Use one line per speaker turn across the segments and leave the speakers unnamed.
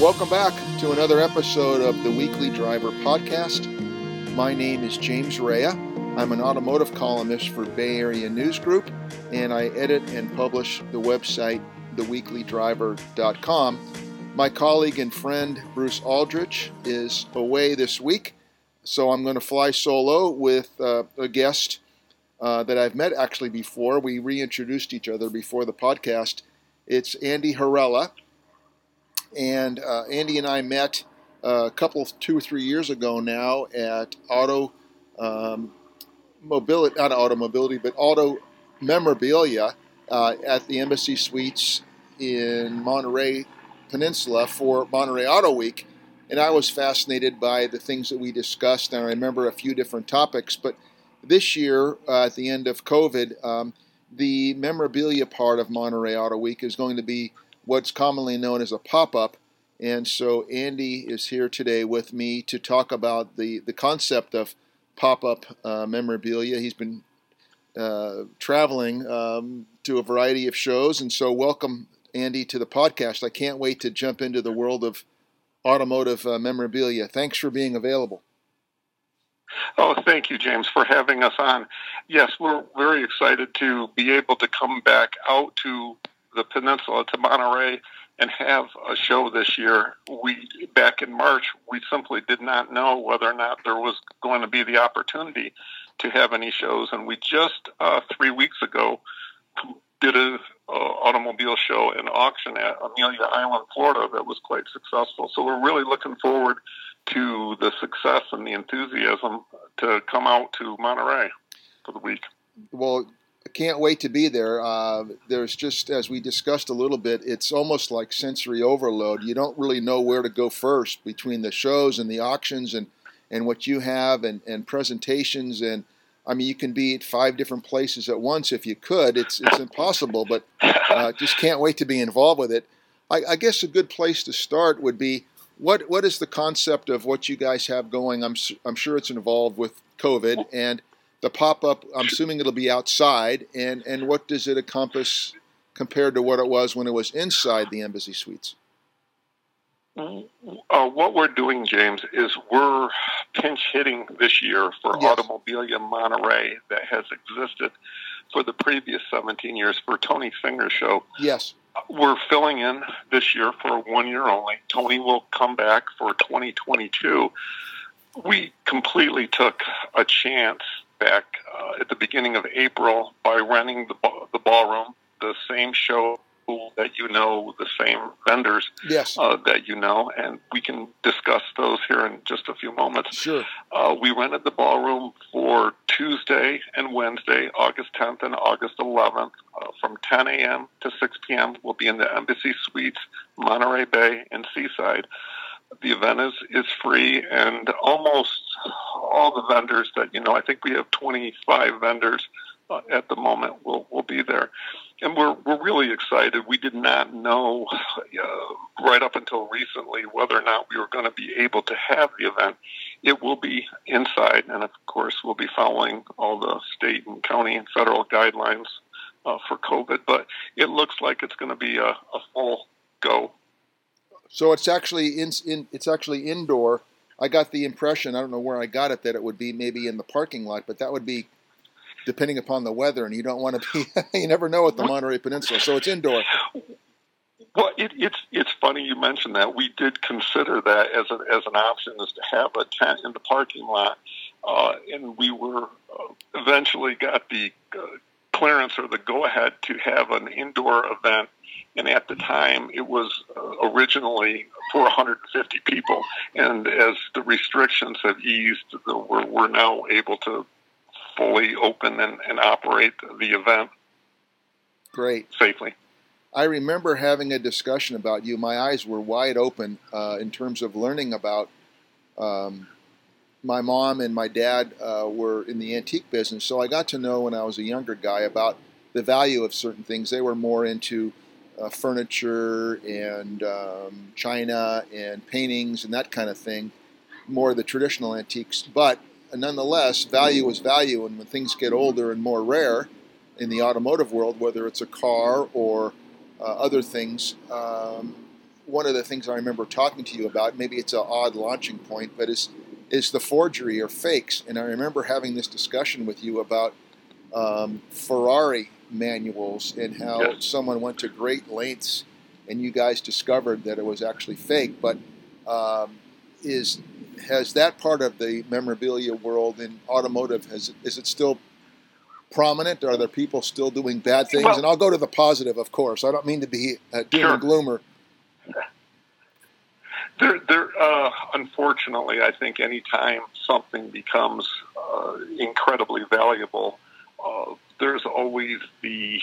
Welcome back to another episode of the Weekly Driver Podcast. My name is James Raia. I'm an automotive columnist for Bay Area News Group, and I edit and publish the website theweeklydriver.com. My colleague and friend Bruce Aldrich is away this week, so I'm going to fly solo with uh, a guest uh, that I've met actually before. We reintroduced each other before the podcast. It's Andy Herrala and uh, Andy and I met uh, a couple, two or three years ago now at Auto um, Mobility, not Auto but Auto Memorabilia uh, at the Embassy Suites in Monterey Peninsula for Monterey Auto Week. And I was fascinated by the things that we discussed, and I remember a few different topics. But this year, uh, at the end of COVID, um, the memorabilia part of Monterey Auto Week is going to be what's commonly known as a pop up. And so Andy is here today with me to talk about the, the concept of pop up uh, memorabilia. He's been uh, traveling um, to a variety of shows. And so, welcome, Andy, to the podcast. I can't wait to jump into the world of automotive uh, memorabilia. Thanks for being available.
Oh, thank you, James, for having us on. Yes, we're very excited to be able to come back out to the peninsula to Monterey and have a show this year. We back in March, we simply did not know whether or not there was going to be the opportunity to have any shows, and we just uh, three weeks ago did a uh, automobile show and auction at Amelia Island, Florida, that was quite successful. So we're really looking forward to the success and the enthusiasm to come out to Monterey for the week.
Well, can't wait to be there. Uh, there's just, as we discussed a little bit, it's almost like sensory overload. You don't really know where to go first between the shows and the auctions and, and what you have and, and presentations. And I mean, you can be at five different places at once if you could. It's, it's impossible, but uh, just can't wait to be involved with it. I, I guess a good place to start would be what, what is the concept of what you guys have going? I'm, I'm sure it's involved with COVID and the pop up, I'm assuming it'll be outside, and, and what does it encompass compared to what it was when it was inside the embassy suites?
Uh, what we're doing, James, is we're pinch hitting this year for yes. Automobilia Monterey that has existed for the previous 17 years for Tony Singer Show.
Yes.
We're filling in this year for one year only. Tony will come back for 2022. We completely took a chance back uh, at the beginning of April by renting the, the ballroom, the same show that you know, the same vendors
yes.
uh, that you know, and we can discuss those here in just a few moments.
Sure.
Uh, we rented the ballroom for Tuesday and Wednesday, August 10th and August 11th, uh, from 10 a.m. to 6 p.m. We'll be in the Embassy Suites, Monterey Bay, and Seaside. The event is, is free, and almost all the vendors that you know. I think we have 25 vendors uh, at the moment. Will will be there, and we're we're really excited. We did not know uh, right up until recently whether or not we were going to be able to have the event. It will be inside, and of course, we'll be following all the state and county and federal guidelines uh, for COVID. But it looks like it's going to be a, a full go.
So it's actually in, in it's actually indoor I got the impression, I don't know where I got it, that it would be maybe in the parking lot, but that would be depending upon the weather, and you don't want to be, you never know at the Monterey Peninsula, so it's indoor.
Well, it, it's it's funny you mentioned that. We did consider that as a, as an option, is to have a tent in the parking lot, uh, and we were uh, eventually got the uh, clearance or the go ahead to have an indoor event and at the time it was uh, originally for 150 people. And as the restrictions have eased, we're, we're now able to fully open and, and operate the event.
Great.
Safely.
I remember having a discussion about you. My eyes were wide open uh, in terms of learning about. Um, my mom and my dad uh, were in the antique business, so I got to know when I was a younger guy about the value of certain things. They were more into uh, furniture and um, china and paintings and that kind of thing, more of the traditional antiques. But nonetheless, value is value, and when things get older and more rare in the automotive world, whether it's a car or uh, other things, um, one of the things I remember talking to you about, maybe it's an odd launching point, but is is the forgery or fakes. And I remember having this discussion with you about um, Ferrari manuals and how yes. someone went to great lengths, and you guys discovered that it was actually fake. But um, is has that part of the memorabilia world in automotive has is it still prominent? Are there people still doing bad things? Well, and I'll go to the positive, of course. I don't mean to be a doom sure. and gloomer.
There, there. Uh, unfortunately, I think anytime something becomes uh, incredibly valuable, uh, there's always the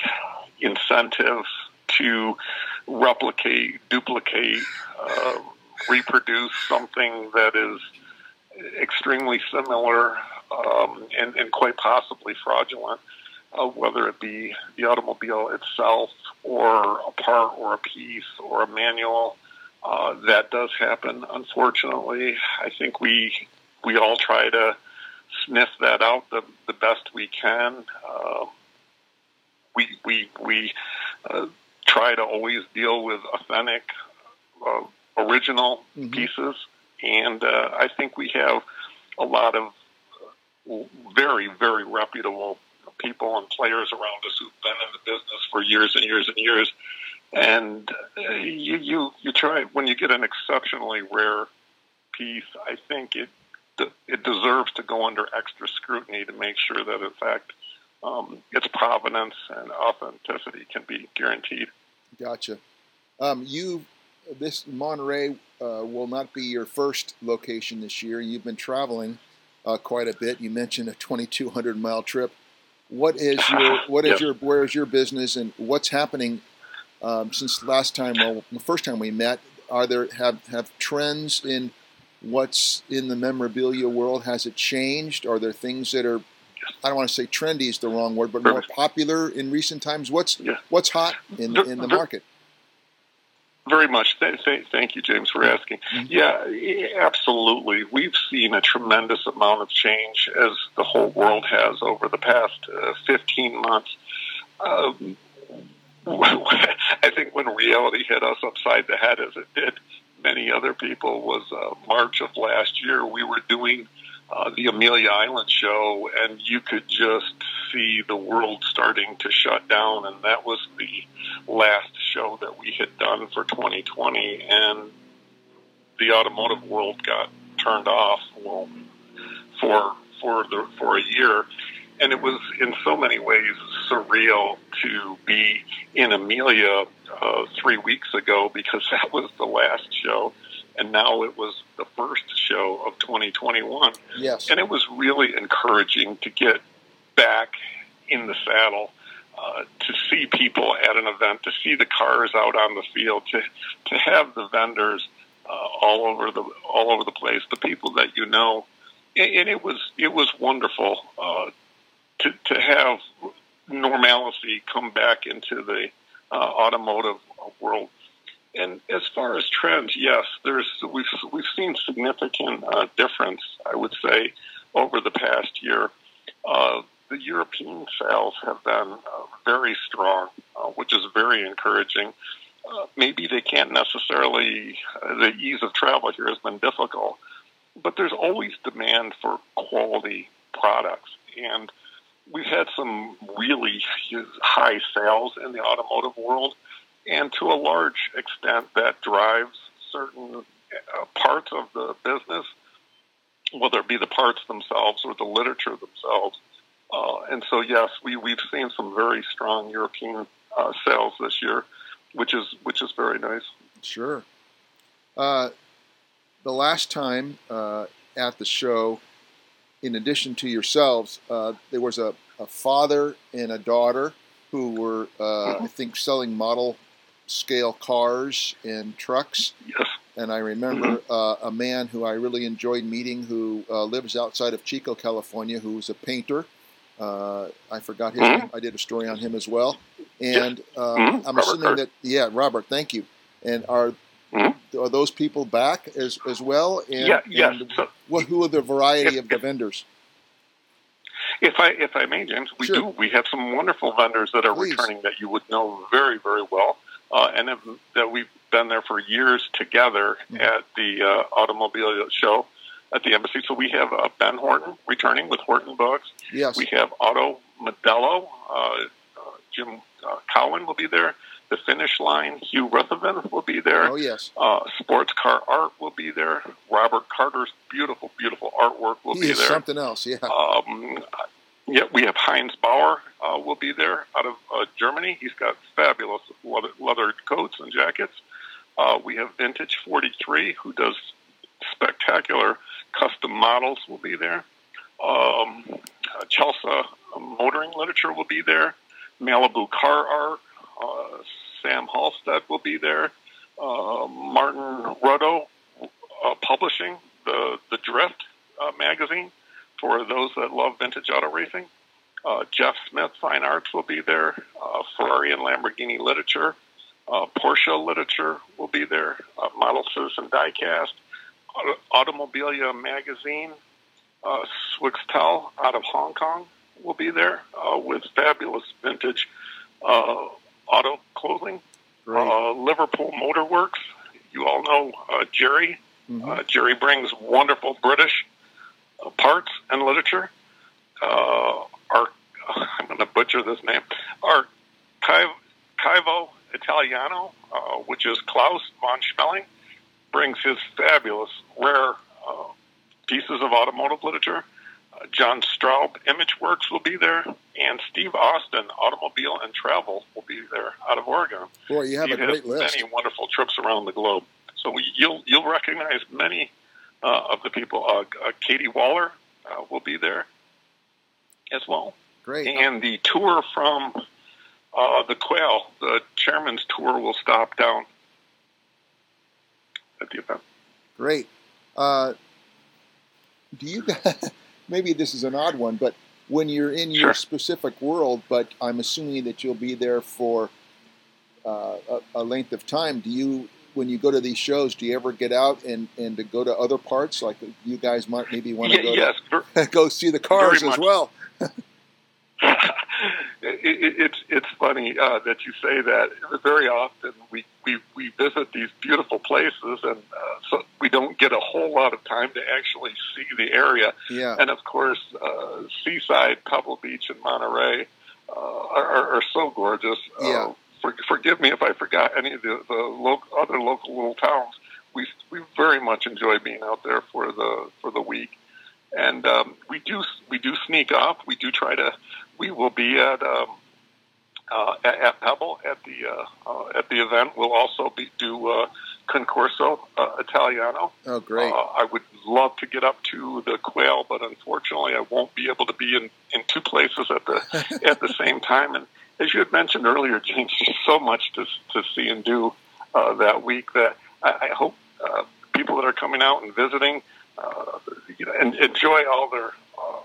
incentive to replicate, duplicate, uh, reproduce something that is extremely similar um, and, and, quite possibly fraudulent, uh, whether it be the automobile itself or a part or a piece or a manual. Uh, that does happen, unfortunately. I think we we all try to sniff that out the, the best we can. Uh, we we we uh, try to always deal with authentic, uh, original mm-hmm. pieces, and uh, I think we have a lot of very very reputable people and players around us who've been in the business for years and years and years. And uh, you, you you try when you get an exceptionally rare piece. I think it it deserves to go under extra scrutiny to make sure that in fact um, its provenance and authenticity can be guaranteed.
Gotcha. Um, you, this Monterey uh, will not be your first location this year. You've been traveling uh, quite a bit. You mentioned a 2,200 mile trip. What is your what is yep. your where is your business and what's happening um, since last time? Well, the first time we met, are there have have trends in what's in the memorabilia world? Has it changed? Are there things that are I don't want to say trendy is the wrong word, but more popular in recent times. What's yeah. what's hot in in the market?
Very much. Thank you, James, for asking. Mm-hmm. Yeah, absolutely. We've seen a tremendous amount of change as the whole world has over the past uh, 15 months. Um, I think when reality hit us upside the head, as it did many other people, was uh, March of last year. We were doing uh, the Amelia Island show, and you could just see the world starting to shut down. And that was the last show that we had done for 2020, and the automotive world got turned off well, for for the for a year. And it was in so many ways surreal to be in Amelia uh, three weeks ago because that was the last show and now it was the first show of 2021.
Yes.
And it was really encouraging to get back in the saddle, uh, to see people at an event, to see the cars out on the field, to to have the vendors uh, all over the all over the place, the people that you know, and, and it was it was wonderful uh, to to have normalcy come back into the uh, automotive world and as far as trends, yes, there's we've we've seen significant uh, difference. I would say over the past year, uh, the European sales have been uh, very strong, uh, which is very encouraging. Uh, maybe they can't necessarily. The ease of travel here has been difficult, but there's always demand for quality products, and we've had some really high sales in the automotive world and to a large extent, that drives certain uh, parts of the business, whether it be the parts themselves or the literature themselves. Uh, and so, yes, we, we've seen some very strong European uh, sales this year, which is which is very nice.
Sure. Uh, the last time uh, at the show, in addition to yourselves, uh, there was a, a, father and a daughter who were, mm-hmm. I think, selling model scale cars and trucks.
Yes.
And I remember uh, a man who I really enjoyed meeting who uh, lives outside of Chico, California, who was a painter. Uh, I forgot his name. I did a story on him as well. And. Uh, mm-hmm. I'm assuming that, yeah, Robert, thank you. And are. Are those people back as, as well? And,
yeah, yes.
And so, what, who are the variety if, of the vendors?
If I if I may, James, we sure. do. We have some wonderful vendors that are Please. returning that you would know very very well uh, and have, that we've been there for years together mm-hmm. at the uh, automobile show at the embassy. So we have uh, Ben Horton returning with Horton Books.
Yes.
We have Auto Modelo. Uh, uh, Jim uh, Cowan will be there. The Finish Line, Hugh Rutherford will be there.
Oh, yes.
Uh, Sports Car Art will be there. Robert Carter's beautiful, beautiful artwork will
he
be there.
something else, yeah.
Um, yeah, we have Heinz Bauer uh, will be there out of uh, Germany. He's got fabulous leather, leather coats and jackets. Uh, we have Vintage 43, who does spectacular custom models, will be there. Um, uh, Chelsea Motoring Literature will be there. Malibu Car Art. Uh, Sam Halstead will be there. Uh, Martin Ruddo uh, Publishing, the, the Drift uh, magazine for those that love vintage auto racing. Uh, Jeff Smith Fine Arts will be there. Ferrari and Lamborghini Literature. Porsche Literature will be there. Model Citizen Diecast. Auto- Automobilia Magazine. Uh, Swixtel out of Hong Kong will be there with fabulous vintage uh, auto clothing. Uh, Liverpool Motor Works. You all know uh, Jerry. Mm-hmm. Uh, Jerry brings wonderful British uh, parts and literature. Uh, our, I'm going to butcher this name. Our Civo Italiano, uh, which is Klaus von Schmeling, brings his fabulous, rare uh, pieces of automotive literature. Uh, John Straub Image Works will be there, and Steve Austin Automobile and Travel will be there out of Oregon.
Boy, you have
he
a great list.
Many wonderful trips around the globe. So we, you'll you'll recognize many uh, of the people. Uh, uh, Katie Waller uh, will be there as well.
Great.
And the tour from uh, the Quail, the chairman's tour, will stop down at the event.
Great. Uh, do you guys, maybe this is an odd one, but when you're in your specific world, but I'm assuming that you'll be there for uh, a, a length of time, do you, when you go to these shows, do you ever get out and, and to go to other parts? Like you guys might maybe want to
Yeah,
go,
yes,
to, go see the cars as well.
it, it, it's it's funny uh, that you say that. Very often we, we, we visit these beautiful places, and uh, so we don't get a whole lot of time to actually see the area.
Yeah.
And of course, uh, Seaside, Pebble Beach, and Monterey uh, are, are, so gorgeous.
Yeah.
Uh, for, forgive me if I forgot any of the, the local, other local little towns. We we very much enjoy being out there for the for the week, and um, we do we do sneak off. We do try to. We will be at. Um, uh, at, Pebble at the uh, uh, at the event. We'll also be do uh, Concorso uh, Italiano.
Oh, great.
Uh, I would love to get up to the Quail, but unfortunately, I won't be able to be in, in two places at the at the same time. And as you had mentioned earlier, James, there's so much to to see and do uh, that week that I, I hope uh, people that are coming out and visiting uh, you know, and enjoy all their uh,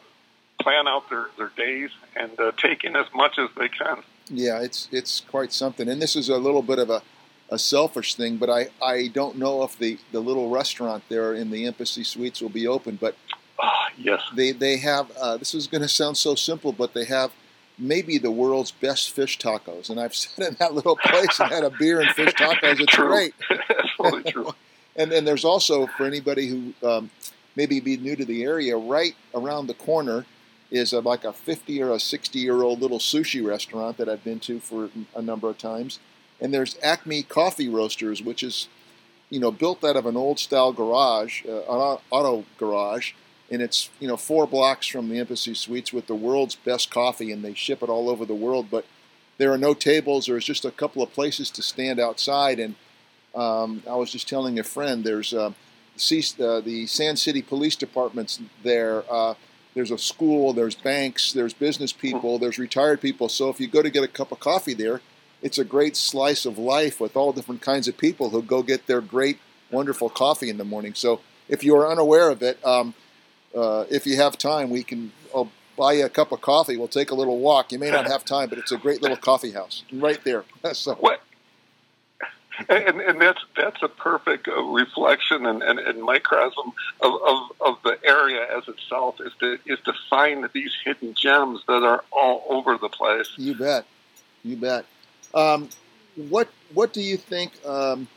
plan out their, their days and uh, take in as much as they can.
Yeah, it's it's quite something. And this is a little bit of a, a selfish thing, but I, I don't know if the, the little restaurant there in the Embassy Suites will be open. But
Ah, yes.
they they have uh, this is going to sound so simple, but they have maybe the world's best fish tacos. And I've sat in that little place and had a beer and fish tacos. It's
True.
great.
Absolutely true.
And then there's also for anybody who um, maybe be new to the area, right around the corner is a, like a 50 or a 60 year old little sushi restaurant that I've been to for a number of times. And there's Acme Coffee Roasters, which is you know built out of an old style garage, uh, an auto garage, and it's you know four blocks from the Embassy Suites with the world's best coffee, and they ship it all over the world. But there are no tables. There's just a couple of places to stand outside. And um, I was just telling a friend, there's uh, C- uh, the Sand City Police Department's there. Uh, there's a school. There's banks. There's business people. There's retired people. So if you go to get a cup of coffee there, it's a great slice of life with all different kinds of people who go get their great, wonderful coffee in the morning. So if you are unaware of it, um, uh, if you have time, we can. I'll buy you a cup of coffee. We'll take a little walk. You may not have time, but it's a great little coffee house right there. so
What? And, and that's that's a perfect uh, reflection and, and, and microcosm of, of, of the area as itself is to is to find these hidden gems that are all over the place.
You bet. You bet. Um, what What do you think? Um,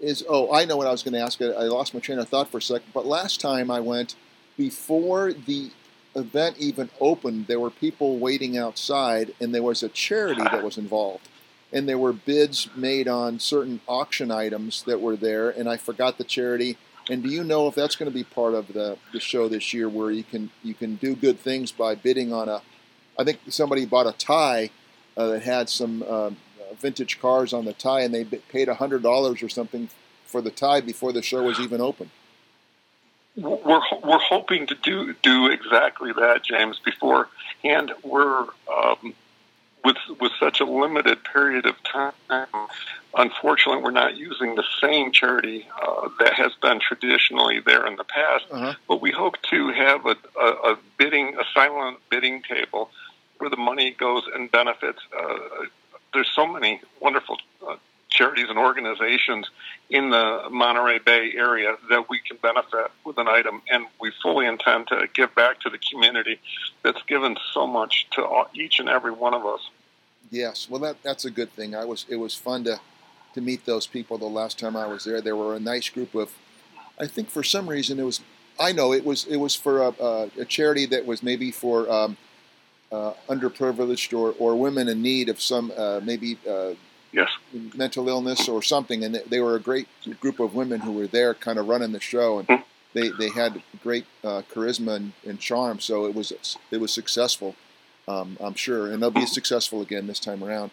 is oh, I know what I was going to ask. I lost my train of thought for a second. But last time I went, before the event even opened, there were people waiting outside, and there was a charity that was involved. And there were bids made on certain auction items that were there, and I forgot the charity. And do you know if that's going to be part of the, the show this year, where you can you can do good things by bidding on a? I think somebody bought a tie uh, that had some uh, vintage cars on the tie, and they paid hundred dollars or something for the tie before the show was even open.
We're we're hoping to do do exactly that, James. Beforehand, we're um, with with such a limited period of time. Unfortunately, we're not using the same charity uh, that has been traditionally there in the past. Uh-huh. But we hope to have a, a, a, bidding, a silent bidding table, where the money goes and benefits uh, there's so many wonderful charities and organizations in the Monterey Bay area that we can benefit with an item, and we fully intend to give back to the community that's given so much to all, each and every one of us.
Yes, well, that that's a good thing. I was it was fun to to meet those people the last time I was there. There were a nice group of, I think for some reason it was, I know it was it was for a, a, a charity that was maybe for. Um, uh, underprivileged or, or women in need of some uh, maybe uh,
yes.
mental illness or something. And they were a great group of women who were there kind of running the show. And mm-hmm. they, they had great uh, charisma and, and, charm. So it was, it was successful, um, I'm sure. And they'll be successful again this time around.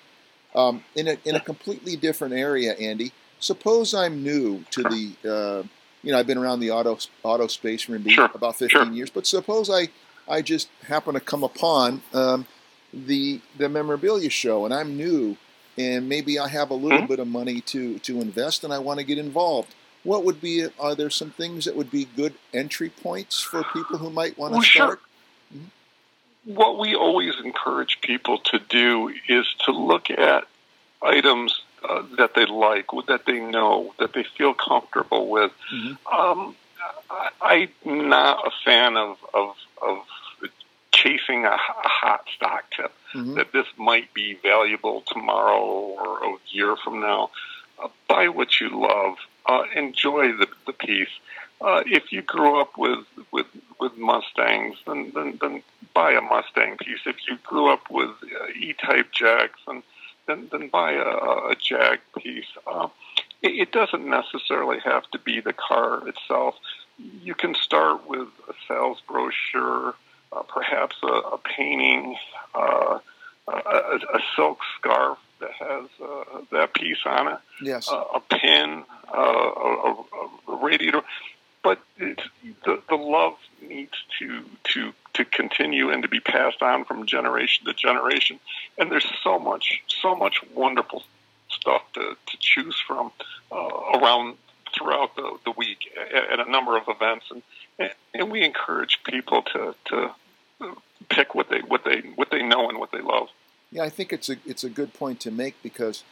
Um, in, a, in a completely different area, Andy, suppose I'm new to the, uh, you know, I've been around the auto, auto space for
sure.
about 15 sure. years, but suppose I – I just happen to come upon um, the the memorabilia show, and I'm new, and maybe I have a little mm-hmm. bit of money to to invest, and I want to get involved. What would be? Are there some things that would be good entry points for people who might want to
well,
start?
Sure. Mm-hmm. What we always encourage people to do is to look at items uh, that they like, that they know, that they feel comfortable with. Mm-hmm. Um, I, I'm not a fan of, of, of chasing a, a hot stock tip mm-hmm. that this might be valuable tomorrow or a year from now. Uh, buy what you love. Uh, enjoy the, the piece. Uh, if you grew up with with with Mustangs, then, then then buy a Mustang piece. If you grew up with uh, E-type Jags, then then, then buy a, a Jag piece. Uh, it, it doesn't necessarily have to be the car itself. You can start with a sales brochure perhaps a, a painting, uh, a, a, silk scarf that has uh, that piece on it,
yes,
a pin, uh, a, a, radiator. But the, the love needs to to to continue and to be passed on from generation to generation. And there's so much so much wonderful stuff to, to choose from uh, around throughout the, the week at, at a number of events and and we encourage people to to pick what they what they what they know and what they love.
Yeah, I think it's a it's a good point to make because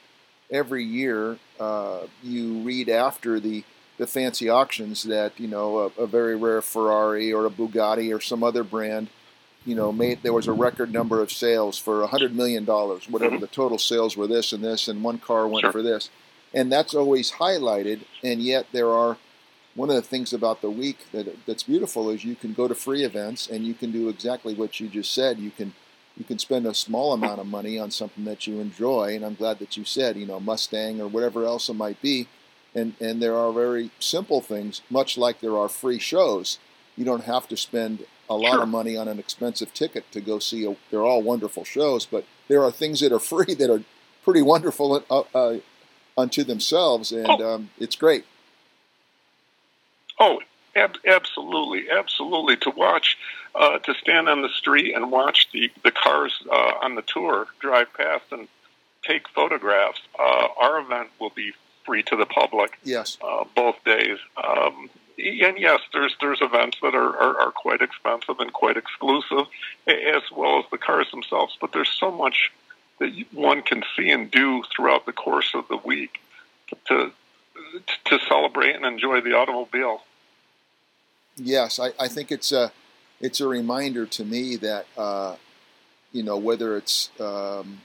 every year uh, you read after the the fancy auctions that you know a, a, very rare Ferrari or a Bugatti or some other brand, you know, made there was a record number of sales for a hundred million dollars, whatever mm-hmm. the total sales were. This and this, and one car went
sure.
for this, and that's always highlighted. And yet there are one of the things about the week that that's beautiful is you can go to free events and you can do exactly what you just said. You can you can spend a small amount of money on something that you enjoy, and I'm glad that you said, you know, Mustang or whatever else it might be. And and there are very simple things, much like there are free shows. You don't have to spend a lot
sure.
of money on an expensive ticket to go see. A, they're all wonderful shows, but there are things that are free that are pretty wonderful uh, uh, unto themselves, and
oh.
um, it's great.
Oh, ab- absolutely, absolutely. To watch, uh, to stand on the street and watch the the cars uh, on the tour drive past and take photographs. Uh, our event will be free to the public.
Yes,
uh, both days. Um, and yes, there's there's events that are, are, are quite expensive and quite exclusive, as well as the cars themselves. But there's so much that one can see and do throughout the course of the week to to celebrate and enjoy the automobile.
Yes, I, I think it's a it's a reminder to me that uh, you know whether it's um,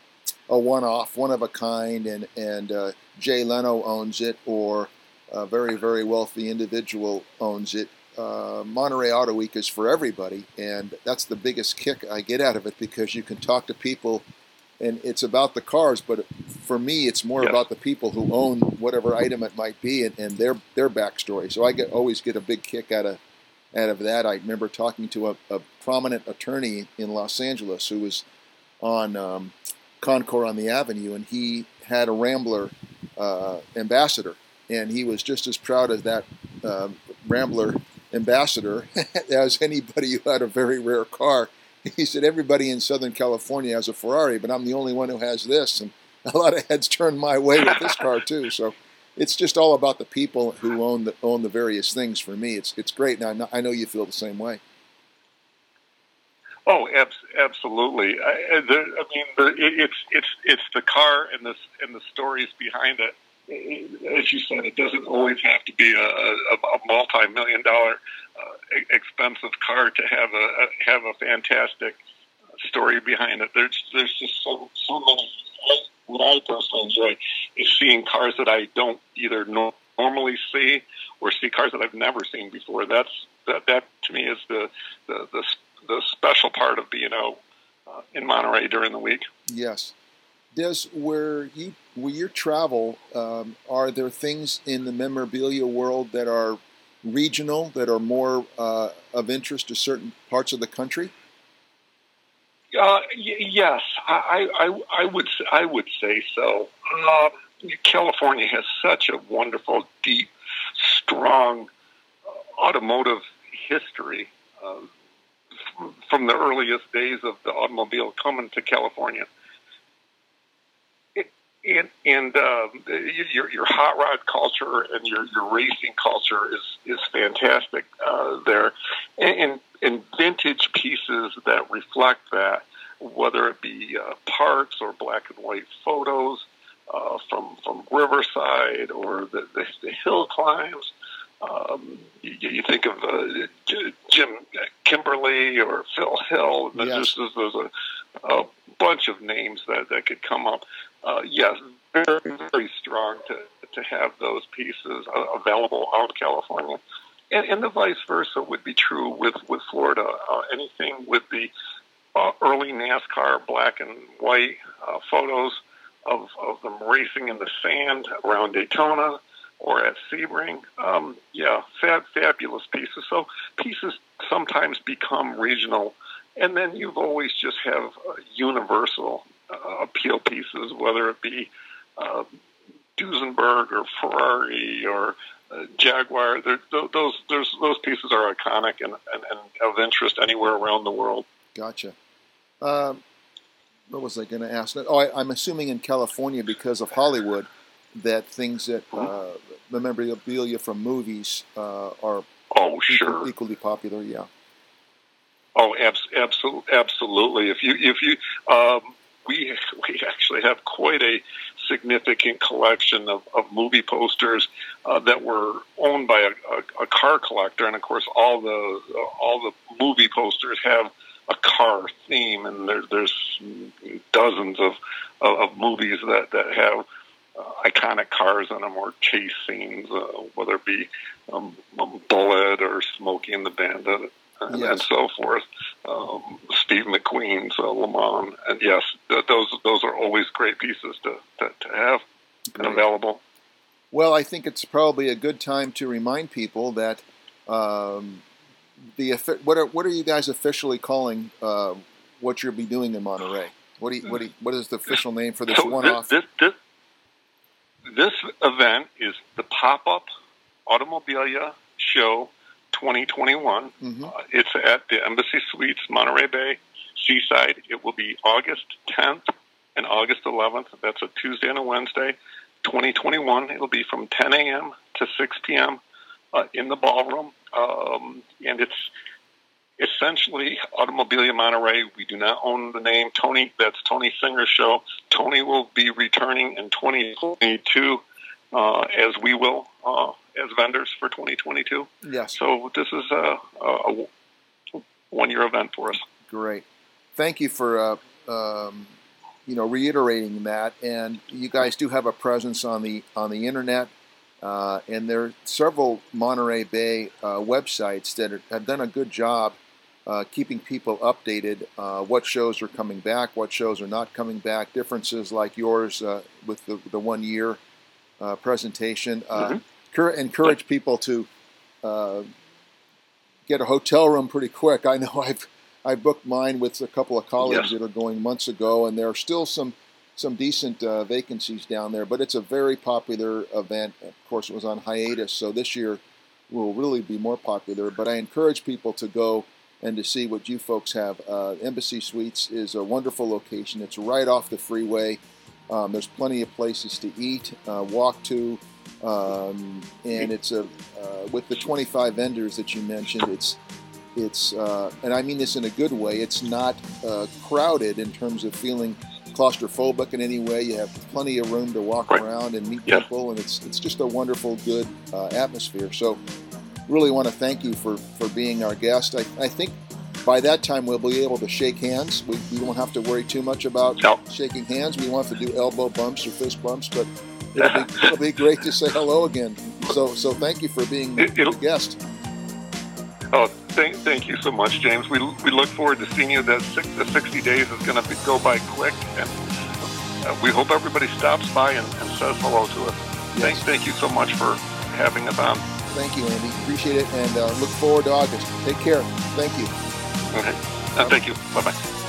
a one-off, one of a kind, and and uh, Jay Leno owns it, or a very, very wealthy individual owns it. Uh, Monterey Auto Week is for everybody, and that's the biggest kick I get out of it because you can talk to people, and it's about the cars, but for me, it's more about the people who own whatever item it might be and, and their their backstory. So I get always get a big kick out of out of that. I remember talking to a, a prominent attorney in Los Angeles who was on um, Concours on the Avenue, and he had a Rambler uh, ambassador, and he was just as proud of that uh, Rambler ambassador as anybody who had a very rare car. He said, Everybody in Southern California has a Ferrari, but I'm the only one who has this. And a lot of heads turned my way with this car, too. So it's just all about the people who own the, own the various things for me. It's, it's great. Now, I know you feel the same way.
Oh, absolutely. I, the, I mean, the, it's it's it's the car and the and the stories behind it as you said, it doesn't always have to be a, a, a multi-million dollar uh, expensive car to have a, a have a fantastic story behind it. There's there's just so so many. What I personally enjoy is seeing cars that I don't either no, normally see or see cars that I've never seen before. That's that that to me is the the the, the special part of being out uh, in Monterey during the week.
Yes. Des, where you where you travel, um, are there things in the memorabilia world that are regional that are more uh, of interest to certain parts of the country?
Uh, y- yes, I, I, I, would I would say so. Um, California has such a wonderful, deep, strong automotive history uh, from the earliest days of the automobile coming to California and and uh, your your hot rod culture and your your racing culture is is fantastic uh, there, and, and vintage pieces that reflect that, whether it be uh, parts or black and white photos uh, from from Riverside or the the, the hill climbs. Um, you, you, think of uh, Jim Kimberly or Phil Hill. Yes. There's, there's a, a bunch of names that, that could come up uh, yes, very, very strong to, to have those pieces available out of California. And, and, the vice versa would be true with, with Florida. Uh, anything with the uh, early NASCAR black and white uh, photos of, of them racing in the sand around Daytona or at Sebring. Um, yeah, fab, fabulous pieces. So pieces sometimes become regional, and then you've always just have universal uh, appeal pieces, whether it be uh, Duesenberg or Ferrari or Jaguar. Those those those pieces are iconic and, and, and, of interest anywhere around the world.
Gotcha. Um, what was I going to ask? Oh, I, am assuming in California because of Hollywood that things that uh, memorabilia from movies uh, are
oh sure
equally popular. Yeah.
Oh, abs- absolutely, absolutely. If you if you um, we we actually have quite a significant collection of, of movie posters uh, that were owned by a, a, a, car collector, and of course, all the all the movie posters have a car theme, and there, there's dozens of, of, of movies that that have uh, iconic cars in them or chase scenes, uh, whether it be um, Bullitt or Smokey and the Bandit and, yes. and so forth. Um, Steve McQueen's uh, Le Mans, and yes, th- those those are always great pieces to to, to have great. and available.
Well, I think it's probably a good time to remind people that um, the what are what are you guys officially calling uh, what you'll be doing in Monterey? What do you, what do you, what is the official name for this so one-off?
This, this, this event is the pop-up Automobilia Show 2021. Mm-hmm. Uh, it's at the Embassy Suites, Monterey Bay, Seaside. It will be August 10th and August 11th. That's a Tuesday and a Wednesday, 2021. It'll be from 10 a.m. to 6 p.m. Uh, in the ballroom, um, and it's essentially Automobilia Monterey. We do not own the name Tony. That's Tony Singer's show. Tony will be returning in 2022, uh, as we will. Uh, as vendors for 2022.
Yes.
So this is a, a one-year event for us.
Great. Thank you for uh, um, you know reiterating that. And you guys do have a presence on the on the internet. Uh, and there are several Monterey Bay uh, websites that are, have done a good job uh, keeping people updated. Uh, what shows are coming back, what shows are not coming back. Differences like yours uh, with the, the one year uh, presentation. Mm-hmm. Encourage people to get a hotel room pretty quick. I know I've I booked mine with a couple of colleagues that are going months ago, and there are still some some decent uh, vacancies down there. But it's a very popular event. Of course, it was on hiatus, so this year will really be more popular. But I encourage people to go and to see what you folks have. Uh, Embassy Suites is a wonderful location. It's right off the freeway. Um, there's plenty of places to eat, uh, walk to, um, and it's a uh, with the 25 vendors that you mentioned. It's it's uh, and I mean this in a good way. It's not uh, crowded in terms of feeling claustrophobic in any way. You have plenty of room to walk right. around and meet yep. people, and it's it's just a wonderful, good uh, atmosphere. So, really want to thank you for for being our guest. I, I think by that time we'll be able to shake hands. We, we won't have to worry too much about no. shaking hands. We won't have to do elbow bumps or fist bumps, but it'll be, it'll be great to say hello again. So so thank you for being it, a guest.
Oh, thank, thank you so much, James. We, we look forward to seeing you. That six, the 60 days is going to go by quick, and uh, we hope everybody stops by and, and says hello to us. Yes. Thank, thank you so much for having us on.
Thank you, Andy. Appreciate it, and uh, look forward to August. Take care. Thank you.
Okay. Uh, thank you. Bye bye.